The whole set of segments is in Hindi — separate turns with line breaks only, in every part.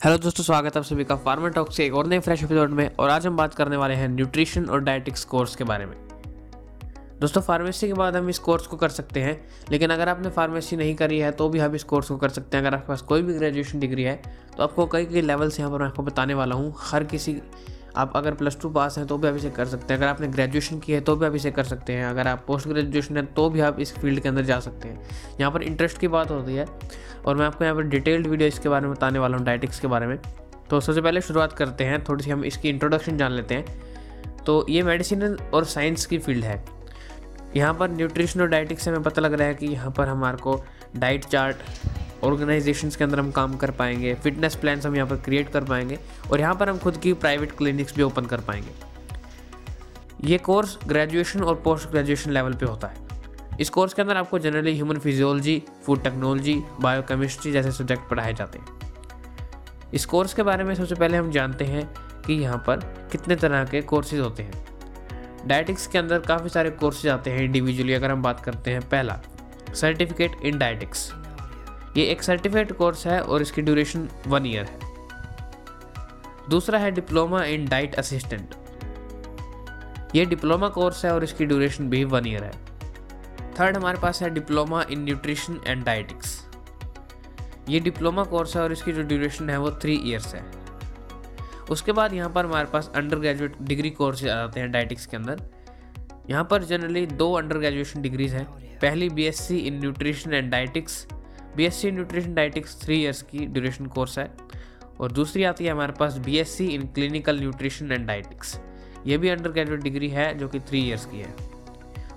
हेलो दोस्तों, स्वागत है आप सभी का फार्मा टॉक से एक और नए फ्रेश एपिसोड में और आज हम बात करने वाले हैं न्यूट्रिशन और डाइटिक्स कोर्स के बारे में। दोस्तों फार्मेसी के बाद हम इस कोर्स को कर सकते हैं, लेकिन अगर आपने फार्मेसी नहीं करी है तो भी हम इस कोर्स को कर सकते हैं। अगर आपके पास कोई भी ग्रेजुएशन डिग्री है तो आपको कई कई लेवल से यहाँ पर मैं आपको बताने वाला हूँ। हर किसी आप अगर प्लस टू पास हैं तो भी आप इसे कर सकते हैं। अगर आपने ग्रेजुएशन की है तो भी आप इसे कर सकते हैं। अगर आप पोस्ट ग्रेजुएशन है तो भी आप इस फ़ील्ड के अंदर जा सकते हैं। यहाँ पर इंटरेस्ट की बात होती है और मैं आपको यहाँ पर डिटेल्ड वीडियो इसके बारे में बताने वाला हूँ डाइटिक्स के बारे में। तो सबसे पहले शुरुआत करते हैं, थोड़ी सी हम इसकी इंट्रोडक्शन जान लेते हैं। तो ये मेडिसिन और साइंस की फ़ील्ड है। यहाँ पर न्यूट्रिशन और डाइटिक्स से हमें पता लग रहा है कि यहाँ पर हमारे को डाइट चार्ट ऑर्गेनाइजेशंस के अंदर हम काम कर पाएँगे फिटनेस प्लान्स हम यहाँ पर क्रिएट कर पाएँगे और यहाँ पर हम खुद की प्राइवेट क्लिनिक्स भी ओपन कर पाएँगे। ये कोर्स ग्रेजुएशन और पोस्ट ग्रेजुएशन लेवल पे होता है। इस कोर्स के अंदर आपको generally human physiology food technology biochemistry जैसे सब्जेक्ट पढ़ाए जाते हैं। इस कोर्स के बारे में सबसे पहले हम जानते हैं कि यहाँ पर कितने तरह के कोर्सेज होते हैं। डायटिक्स के अंदर काफ़ी सारे कोर्सेज आते हैं इंडिविजुअली अगर हम बात करते हैं पहला सर्टिफिकेट इन डायटिक्स ये एक सर्टिफिकेट कोर्स है और इसकी ड्यूरेशन वन ईयर है। दूसरा है डिप्लोमा इन डाइट असिस्टेंट ये डिप्लोमा कोर्स है और इसकी ड्यूरेशन भी वन ईयर है। थर्ड हमारे पास है diploma in nutrition and dietetics ये डिप्लोमा कोर्स है और इसकी जो ड्यूरेशन है वो थ्री ईयर्स है। उसके बाद यहाँ पर हमारे पास अंडर ग्रेजुएट डिग्री कोर्स आते हैं डाइटिक्स के अंदर। यहाँ पर जनरली दो अंडर ग्रेजुएशन डिग्रीज हैं। पहली BSc in nutrition and dietetics BSc in nutrition dietetics three years की ड्यूरेशन कोर्स है। और दूसरी आती है हमारे पास BSc in clinical nutrition and dietetics ये भी अंडर ग्रेजुएट डिग्री है, जो कि थ्री ईयर्स की है।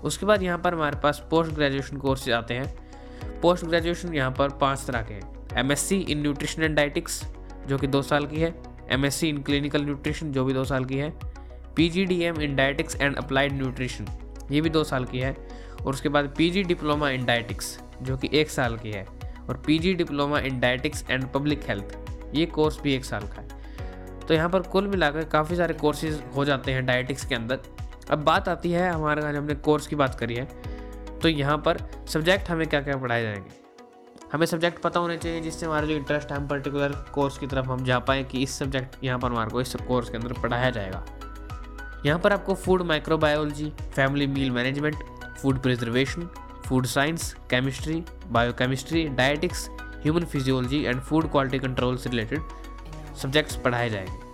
उसके बाद यहाँ पर हमारे पास पोस्ट ग्रेजुएशन कोर्स आते हैं। पोस्ट ग्रेजुएशन यहाँ पर पाँच तरह के हैं। M in nutrition and dietetics जो कि दो साल की है। एम इन क्लिनिकल न्यूट्रिशन जो भी दो साल की है। P in dietetics and applied nutrition ये भी दो साल की है। और उसके बाद पी डिप्लोमा इन डाइटिक्स जो कि एक साल की है। और PG diploma in dietetics and public health. ये कोर्स भी एक साल का है। तो यहाँ पर कुल मिलाकर काफ़ी सारे कोर्सेज हो जाते हैं डाइटिक्स के अंदर। अब बात आती है हमारे यहाँ हमने कोर्स की बात करी है। तो यहाँ पर सब्जेक्ट हमें क्या क्या पढ़ाए जाएँगे? हमें सब्जेक्ट पता होने चाहिए जिससे हमारा जो इंटरेस्ट है, हम पर्टिकुलर कोर्स की तरफ़ हम जा पाएँ कि इस सब्जेक्ट यहाँ पर हमारे को इस कोर्स के अंदर पढ़ाया जाएगा। यहाँ पर आपको food microbiology, family meal management, food preservation, food science, chemistry biochemistry dietetics human physiology and food quality control से रिलेटेड सब्जेक्ट्स पढ़ाए जाएँगे।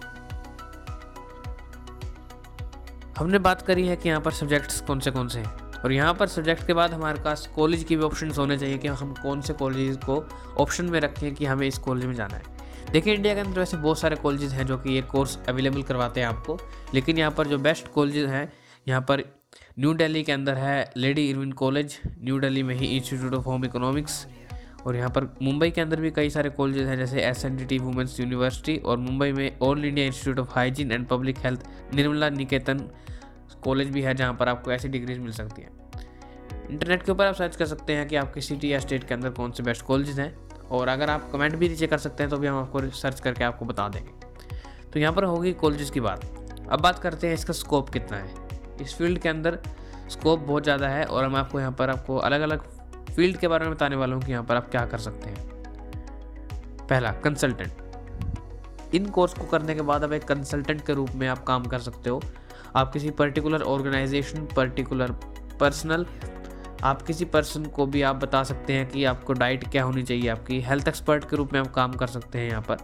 हमने बात करी है कि यहाँ पर सब्जेक्ट्स कौन से कौन से हैं। और यहाँ पर सब्जेक्ट के बाद हमारे पास कॉलेज की भी ऑप्शन होने चाहिए कि हम कौन से कॉलेज को ऑप्शन में रखें कि हमें इस कॉलेज में जाना है। देखिए इंडिया के अंदर वैसे बहुत सारे कॉलेजेस हैं जो कि ये कोर्स अवेलेबल करवाते हैं आपको। लेकिन यहाँ पर जो बेस्ट कॉलेजेस हैं, यहाँ पर न्यू दिल्ली के अंदर है Lady Irwin College, New Delhi में ही इंस्टीट्यूट ऑफ़ होम इकोनॉमिक्स और यहाँ पर मुंबई के अंदर भी कई सारे कॉलेजेस हैं, जैसे S N D T Women's University और मुंबई में All India Institute of Hygiene and Public Health Nirmala Niketan College भी है, जहाँ पर आपको ऐसी डिग्रीज मिल सकती हैं। इंटरनेट के ऊपर आप सर्च कर सकते हैं कि आपकी सिटी या स्टेट के अंदर कौन से बेस्ट कॉलेज हैं, और अगर आप कमेंट भी नीचे कर सकते हैं तो भी हम आपको सर्च करके आपको बता देंगे। तो यहाँ पर होगी कॉलेज की बात। अब बात करते हैं इसका स्कोप कितना है। इस फ़ील्ड के अंदर स्कोप बहुत ज़्यादा है और मैं आपको यहाँ पर आपको अलग अलग फ़ील्ड के बारे में बताने वाला हूँ कि यहाँ पर आप क्या कर सकते हैं। पहला कंसल्टेंट इन कोर्स को करने के बाद आप एक कंसल्टेंट के रूप में आप काम कर सकते हो। आप किसी पर्टिकुलर ऑर्गेनाइजेशन पर्टिकुलर पर्सनल आप किसी पर्सन को भी आप बता सकते हैं कि आपको डाइट क्या होनी चाहिए। आपकी हेल्थ एक्सपर्ट के रूप में आप काम कर सकते हैं यहाँ पर।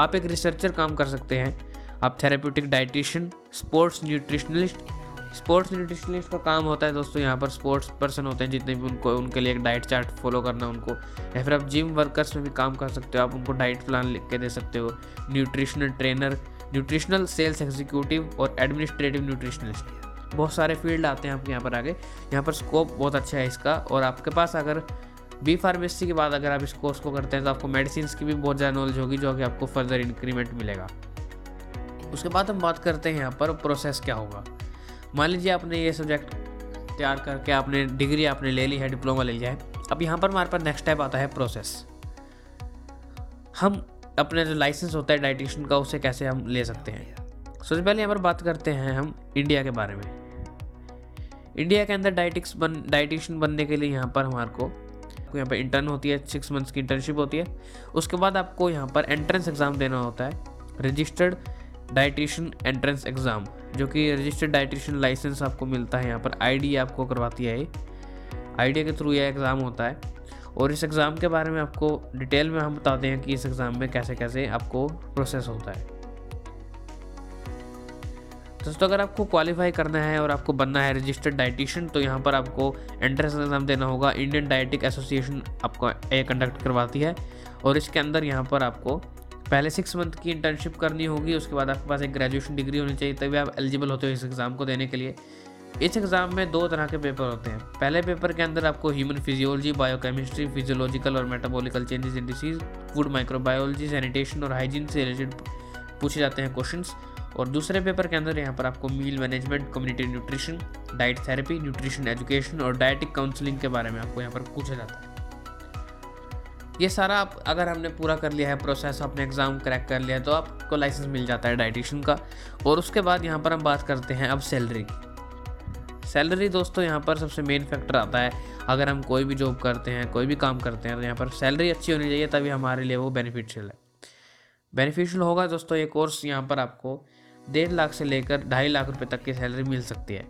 आप एक रिसर्चर काम कर सकते हैं। आप therapeutic dietician sports nutritionalist sports nutritionist का काम होता है दोस्तों, यहाँ पर स्पोर्ट्स पर्सन होते हैं जितने भी उनको, उनके लिए एक डाइट चार्ट फॉलो करना उनको। या फिर आप जिम वर्कर्स में भी काम कर सकते हो, आप उनको डाइट प्लान लिख के दे सकते हो। Nutritional trainer, nutritional sales executive और एडमिनिस्ट्रेटिव न्यूट्रिशनिस्ट। बहुत सारे फ़ील्ड आते हैं आपके यहाँ पर आगे। यहाँ पर स्कोप बहुत अच्छा है इसका। और आपके पास अगर बी फार्मेसी के बाद अगर आप इस कोर्स को करते हैं तो आपको मेडिसिन की भी बहुत ज़्यादा नॉलेज होगी, जो कि आपको फर्दर इंक्रीमेंट मिलेगा। उसके बाद हम बात करते हैं यहाँ पर प्रोसेस क्या होगा। मान लीजिए आपने ये सब्जेक्ट तैयार करके आपने डिग्री आपने ले ली है, डिप्लोमा ले लिया है। अब यहाँ पर हमारे पास नेक्स्ट स्टेप आता है प्रोसेस हम अपने जो लाइसेंस होता है डाइटिशियन का, उसे कैसे हम ले सकते हैं? सबसे पहले यहाँ पर बात करते हैं हम इंडिया के बारे में। इंडिया के अंदर डाइटिक्स बन डाइटिशियन बनने के लिए यहाँ पर हमारे को यहाँ पर इंटर्न होती है सिक्स मंथ्स की इंटर्नशिप होती है। उसके बाद आपको यहाँ पर एंट्रेंस एग्ज़ाम देना होता है। रजिस्टर्ड डाइटिशियन एंट्रेंस एग्ज़ाम, जो कि रजिस्टर्ड डाइटिशियन लाइसेंस आपको मिलता है यहाँ पर। आईडी आपको करवाती है ये। आई के थ्रू यह एग्ज़ाम होता है। और इस एग्ज़ाम के बारे में आपको डिटेल में हम बताते हैं कि इस एग्ज़ाम में कैसे कैसे आपको प्रोसेस होता है। दोस्तों, अगर आपको क्वालिफाई करना है और आपको बनना है रजिस्टर्ड डाइटिशियन तो यहाँ पर आपको एंट्रेंस एग्ज़ाम देना होगा। इंडियन डाइटिक एसोसिएशन आपको ए कंडक्ट करवाती है। और इसके अंदर यहाँ पर आपको पहले सिक्स मंथ की इंटर्नशिप करनी होगी, उसके बाद आपके पास एक ग्रेजुएशन डिग्री होनी चाहिए, तभी आप एलिजिबल होते हो इस एग्ज़ाम को देने के लिए। इस एग्ज़ाम में दो तरह के पेपर होते हैं। पहले पेपर के अंदर आपको ह्यूमन फिजियोलॉजी बायोकेमिस्ट्री फिजियोलॉजिकल और metabolical changes in disease food microbiology sanitation और हाइजीन से रिलेटेड पूछे जाते हैं क्वेश्चंस और दूसरे पेपर के अंदर यहाँ पर आपको meal management community nutrition diet therapy nutrition education और डाइटिक काउंसलिंग के बारे में आपको यहाँ पर पूछा जाता है। ये सारा आप अगर हमने पूरा कर लिया है प्रोसेस आपने एग्ज़ाम क्रैक कर लिया है तो आपको लाइसेंस मिल जाता है डाइटिशन का। और उसके बाद यहाँ पर हम बात करते हैं अब सैलरी सैलरी दोस्तों, यहाँ पर सबसे मेन फैक्टर आता है। अगर हम कोई भी जॉब करते हैं, कोई भी काम करते हैं तो यहाँ पर सैलरी अच्छी होनी चाहिए, तभी हमारे लिए वो बेनिफिशियल है। बेनिफिशियल होगा दोस्तों ये कोर्स यहाँ पर आपको डेढ़ लाख से लेकर ढाई लाख रुपये तक की सैलरी मिल सकती है।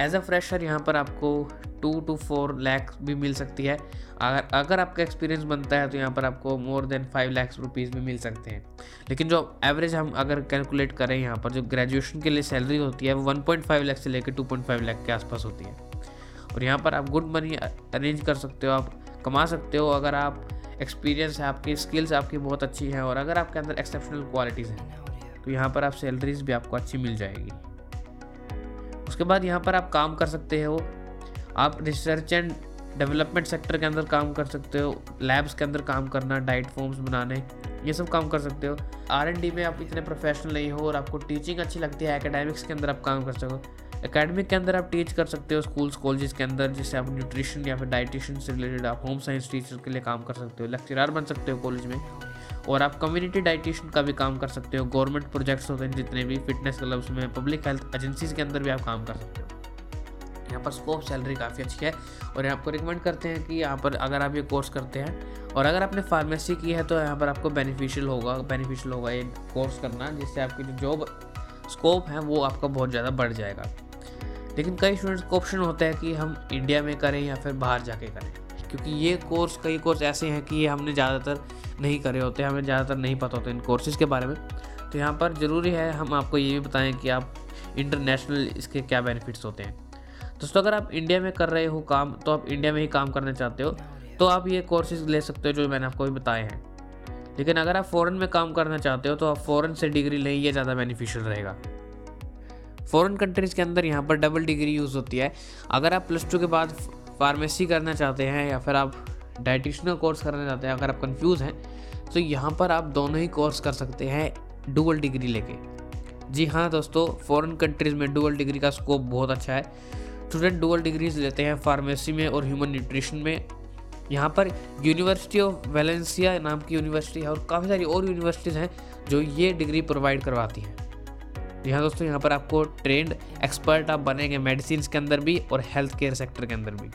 एज अ फ्रेशर यहाँ पर आपको टू टू फोर लैक्स भी मिल सकती है। अगर अगर आपका एक्सपीरियंस बनता है तो यहाँ पर आपको more than five lakhs rupees भी मिल सकते हैं। लेकिन जो एवरेज हम अगर कैलकुलेट करें यहाँ पर, जो ग्रेजुएशन के लिए सैलरी होती है, वो वन पॉइंट फाइव लैख से लेकर टू पॉइंट फाइव लैख के आसपास होती है। और यहाँ पर आप गुड मनी अरेंज कर सकते हो, आप कमा सकते हो, अगर आप एक्सपीरियंस है, आपकी स्किल्स आपकी बहुत अच्छी हैं, और अगर आपके अंदर एक्सेप्शनल क्वालिटीज़ हैं तो यहाँ पर आप सैलरीज भी आपको अच्छी मिल जाएगी। उसके बाद यहाँ पर आप काम कर सकते हो। आप रिसर्च एंड डेवलपमेंट सेक्टर के अंदर काम कर सकते हो। लैब्स के अंदर काम करना डाइट फॉर्म्स बनाने, ये सब काम कर सकते हो। आर एन डी में आप इतने प्रोफेशनल नहीं हो और आपको टीचिंग अच्छी लगती है एकेडमिक्स के अंदर आप काम कर सकते हो एकेडमिक के अंदर आप टीच कर सकते हो स्कूल्स कॉलेजेस के अंदर, जिससे आप न्यूट्रिशन या फिर डाइटिशियन से रिलेटेड आप होम साइंस टीचर के लिए काम कर सकते हो। लेक्चरार बन सकते हो कॉलेज में। और आप कम्युनिटी डाइटिशियन का भी काम कर सकते हो। गवर्नमेंट प्रोजेक्ट्स होते हैं, जितने भी फिटनेस क्लब्स में पब्लिक हेल्थ एजेंसीज के अंदर भी आप काम कर सकते हो। यहाँ पर स्कोप सैलरी काफ़ी अच्छी है और यहाँ आपको रिकमेंड करते हैं कि यहाँ पर अगर आप ये कोर्स करते हैं और अगर आपने फार्मेसी की है तो यहाँ पर आपको बेनिफिशियल होगा बेनिफिशियल होगा ये कोर्स करना, जिससे आपकी जो जॉब स्कोप है, वो आपका बहुत ज़्यादा बढ़ जाएगा। लेकिन कई स्टूडेंट्स को ऑप्शन होता है कि हम इंडिया में करें या फिर बाहर जाके करें। क्योंकि ये कोर्स कई कोर्स ऐसे हैं कि ये हमने ज़्यादातर नहीं करे होते, हमें ज़्यादातर नहीं पता होता इन कोर्सेज़ के बारे में। तो यहाँ पर ज़रूरी है हम आपको ये भी बताएँ कि आप इंटरनेशनल इसके क्या बेनिफिट्स होते हैं। दोस्तों, अगर आप इंडिया में कर रहे हो काम तो आप इंडिया में ही काम करना चाहते हो तो आप ये कोर्सेज ले सकते हो जो मैंने आपको भी बताए हैं। लेकिन अगर आप फ़ॉरन में काम करना चाहते हो तो आप फ़ॉरन से डिग्री लें, ये ज़्यादा बेनिफिशियल रहेगा। फ़ॉरन कंट्रीज़ के अंदर यहाँ पर डबल डिग्री यूज़ होती है। अगर आप प्लस टू के बाद फार्मेसी करना चाहते हैं या फिर आप डाइटिशनल कोर्स करना चाहते हैं, अगर आप कन्फ्यूज़ हैं तो यहाँ पर आप दोनों ही कोर्स कर सकते हैं डुअल डिग्री लेके। जी हाँ दोस्तों फॉरेन कंट्रीज़ में डुअल डिग्री का स्कोप बहुत अच्छा है। स्टूडेंट डुअल डिग्रीज लेते हैं फार्मेसी में और ह्यूमन न्यूट्रिशन में। यहाँ पर यूनिवर्सिटी ऑफ़ वेलेंसिया नाम की यूनिवर्सिटी है और काफ़ी सारी और यूनिवर्सिटीज़ हैं जो ये डिग्री प्रोवाइड करवाती हैं। जी हाँ दोस्तों, यहाँ पर आपको ट्रेंड एक्सपर्ट आप बनेंगे मेडिसिन के अंदर भी और हेल्थ केयर सेक्टर के अंदर भी।